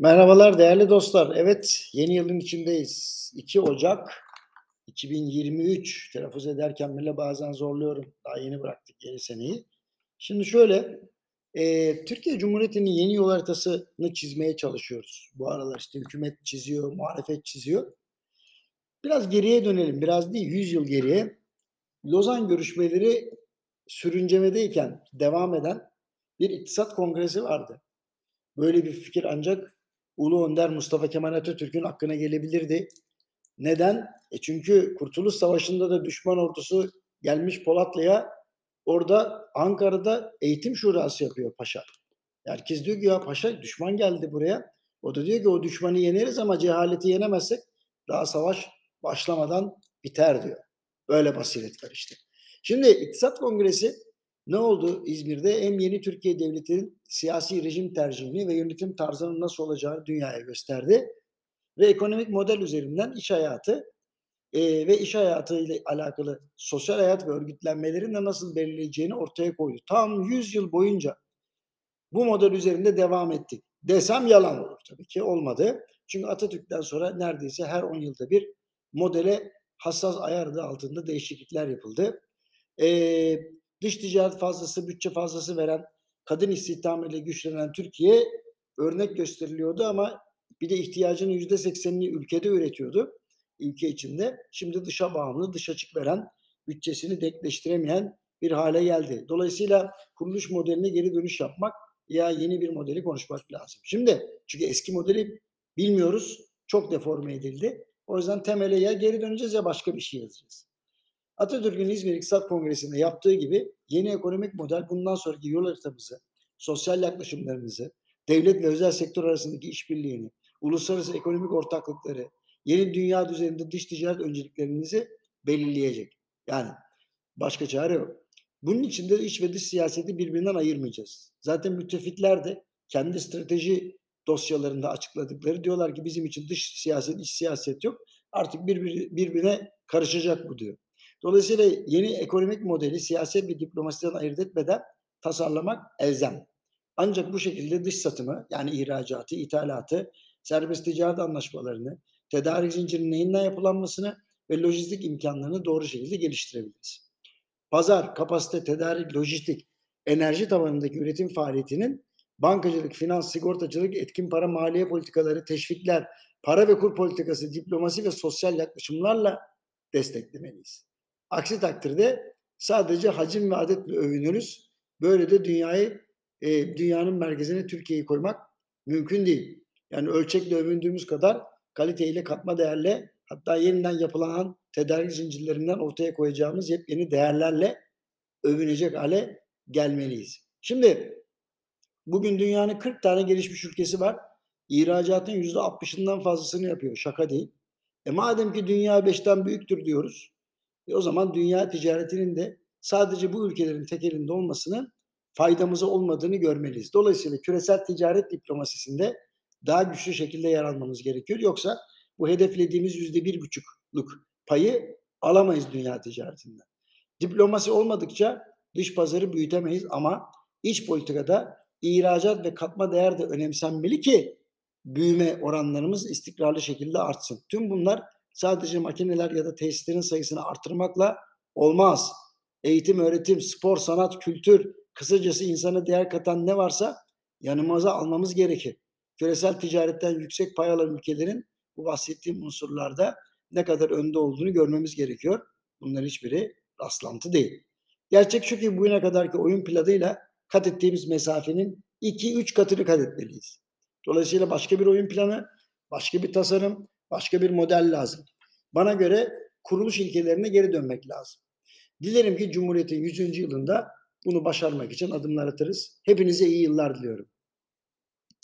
Merhabalar değerli dostlar. Evet, yeni yılın içindeyiz. 2 Ocak 2023. Telaffuz ederken bile bazen zorluyorum. Daha yeni bıraktık yeni seneyi. Şimdi şöyle, eee, Türkiye Cumhuriyeti'nin yeni yol haritasını çizmeye çalışıyoruz. Bu aralar işte hükümet çiziyor, muhalefet çiziyor. Biraz geriye dönelim, biraz değil 100 yıl geriye. Lozan görüşmeleri sürüncemedeyken devam eden bir iktisat kongresi vardı. Böyle bir fikir ancak Ulu Önder Mustafa Kemal Atatürk'ün aklına gelebilirdi. Neden? E çünkü Kurtuluş Savaşı'nda da düşman ordusu gelmiş Polatlı'ya orada Ankara'da eğitim şurası yapıyor paşa. Herkes diyor ki ya paşa düşman geldi buraya. O da diyor ki o düşmanı yeneriz ama cehaleti yenemezsek daha savaş başlamadan biter diyor. Böyle basiret var işte. Şimdi İktisat Kongresi ne oldu İzmir'de? Hem yeni Türkiye Devleti'nin siyasi rejim tercihini ve yönetim tarzının nasıl olacağını dünyaya gösterdi. Ve ekonomik model üzerinden iş hayatı e, ve iş hayatı ile alakalı sosyal hayat ve örgütlenmelerin de nasıl belirleyeceğini ortaya koydu. Tam 100 yıl boyunca bu model üzerinde devam ettik. Desem yalan olur tabii ki olmadı. Çünkü Atatürk'ten sonra neredeyse her 10 yılda bir modele hassas ayar adı altında değişiklikler yapıldı. Ee, dış ticaret fazlası, bütçe fazlası veren, kadın istihdamıyla güçlenen Türkiye örnek gösteriliyordu ama bir de ihtiyacının yüzde seksenini ülkede üretiyordu. Ülke içinde. Şimdi dışa bağımlı, dış açık veren, bütçesini denkleştiremeyen bir hale geldi. Dolayısıyla kuruluş modeline geri dönüş yapmak ya yeni bir modeli konuşmak lazım. Şimdi çünkü eski modeli bilmiyoruz. Çok deforme edildi. O yüzden temele ya geri döneceğiz ya başka bir şey yazacağız. Atatürk'ün İzmir İktisat Kongresi'nde yaptığı gibi yeni ekonomik model bundan sonraki yol haritamızı, sosyal yaklaşımlarımızı, devlet ve özel sektör arasındaki işbirliğini, uluslararası ekonomik ortaklıkları, yeni dünya düzeninde dış ticaret önceliklerimizi belirleyecek. Yani başka çare yok. Bunun için de iç ve dış siyaseti birbirinden ayırmayacağız. Zaten müttefikler de kendi strateji dosyalarında açıkladıkları diyorlar ki bizim için dış siyaset, iç siyaset yok. Artık birbir, birbirine karışacak bu diyor. Dolayısıyla yeni ekonomik modeli siyaset ve diplomasiden ayırt etmeden tasarlamak elzem. Ancak bu şekilde dış satımı yani ihracatı, ithalatı, serbest ticaret anlaşmalarını, tedarik zincirinin neyinden yapılanmasını ve lojistik imkanlarını doğru şekilde geliştirebiliriz. Pazar, kapasite, tedarik, lojistik, enerji tabanındaki üretim faaliyetinin bankacılık, finans, sigortacılık, etkin para maliye politikaları, teşvikler, para ve kur politikası, diplomasi ve sosyal yaklaşımlarla desteklemeliyiz. Aksi takdirde sadece hacim ve adetle övünürüz. Böyle de dünyayı e, dünyanın merkezine Türkiye'yi koymak mümkün değil. Yani ölçekle övündüğümüz kadar kaliteyle katma değerle hatta yeniden yapılan tedarik zincirlerinden ortaya koyacağımız yepyeni değerlerle övünecek hale gelmeliyiz. Şimdi bugün dünyanın 40 tane gelişmiş ülkesi var. İhracatın %60'ından fazlasını yapıyor. Şaka değil. E madem ki dünya 5'ten büyüktür diyoruz. E o zaman dünya ticaretinin de sadece bu ülkelerin tek elinde olmasının faydamıza olmadığını görmeliyiz. Dolayısıyla küresel ticaret diplomasisinde daha güçlü şekilde yer almamız gerekiyor. Yoksa bu hedeflediğimiz yüzde bir buçukluk payı alamayız dünya ticaretinden. Diplomasi olmadıkça dış pazarı büyütemeyiz ama iç politikada ihracat ve katma değer de önemsenmeli ki büyüme oranlarımız istikrarlı şekilde artsın. Tüm bunlar sadece makineler ya da tesislerin sayısını artırmakla olmaz. Eğitim, öğretim, spor, sanat, kültür, kısacası insana değer katan ne varsa yanımıza almamız gerekir. Küresel ticaretten yüksek pay alan ülkelerin bu bahsettiğim unsurlarda ne kadar önde olduğunu görmemiz gerekiyor. Bunların hiçbiri rastlantı değil. Gerçek şu ki bugüne kadarki oyun planıyla kat ettiğimiz mesafenin 2-3 katını kat etmeliyiz. Dolayısıyla başka bir oyun planı, başka bir tasarım, başka bir model lazım. Bana göre kuruluş ilkelerine geri dönmek lazım. Dilerim ki Cumhuriyet'in 100. yılında bunu başarmak için adımlar atarız. Hepinize iyi yıllar diliyorum.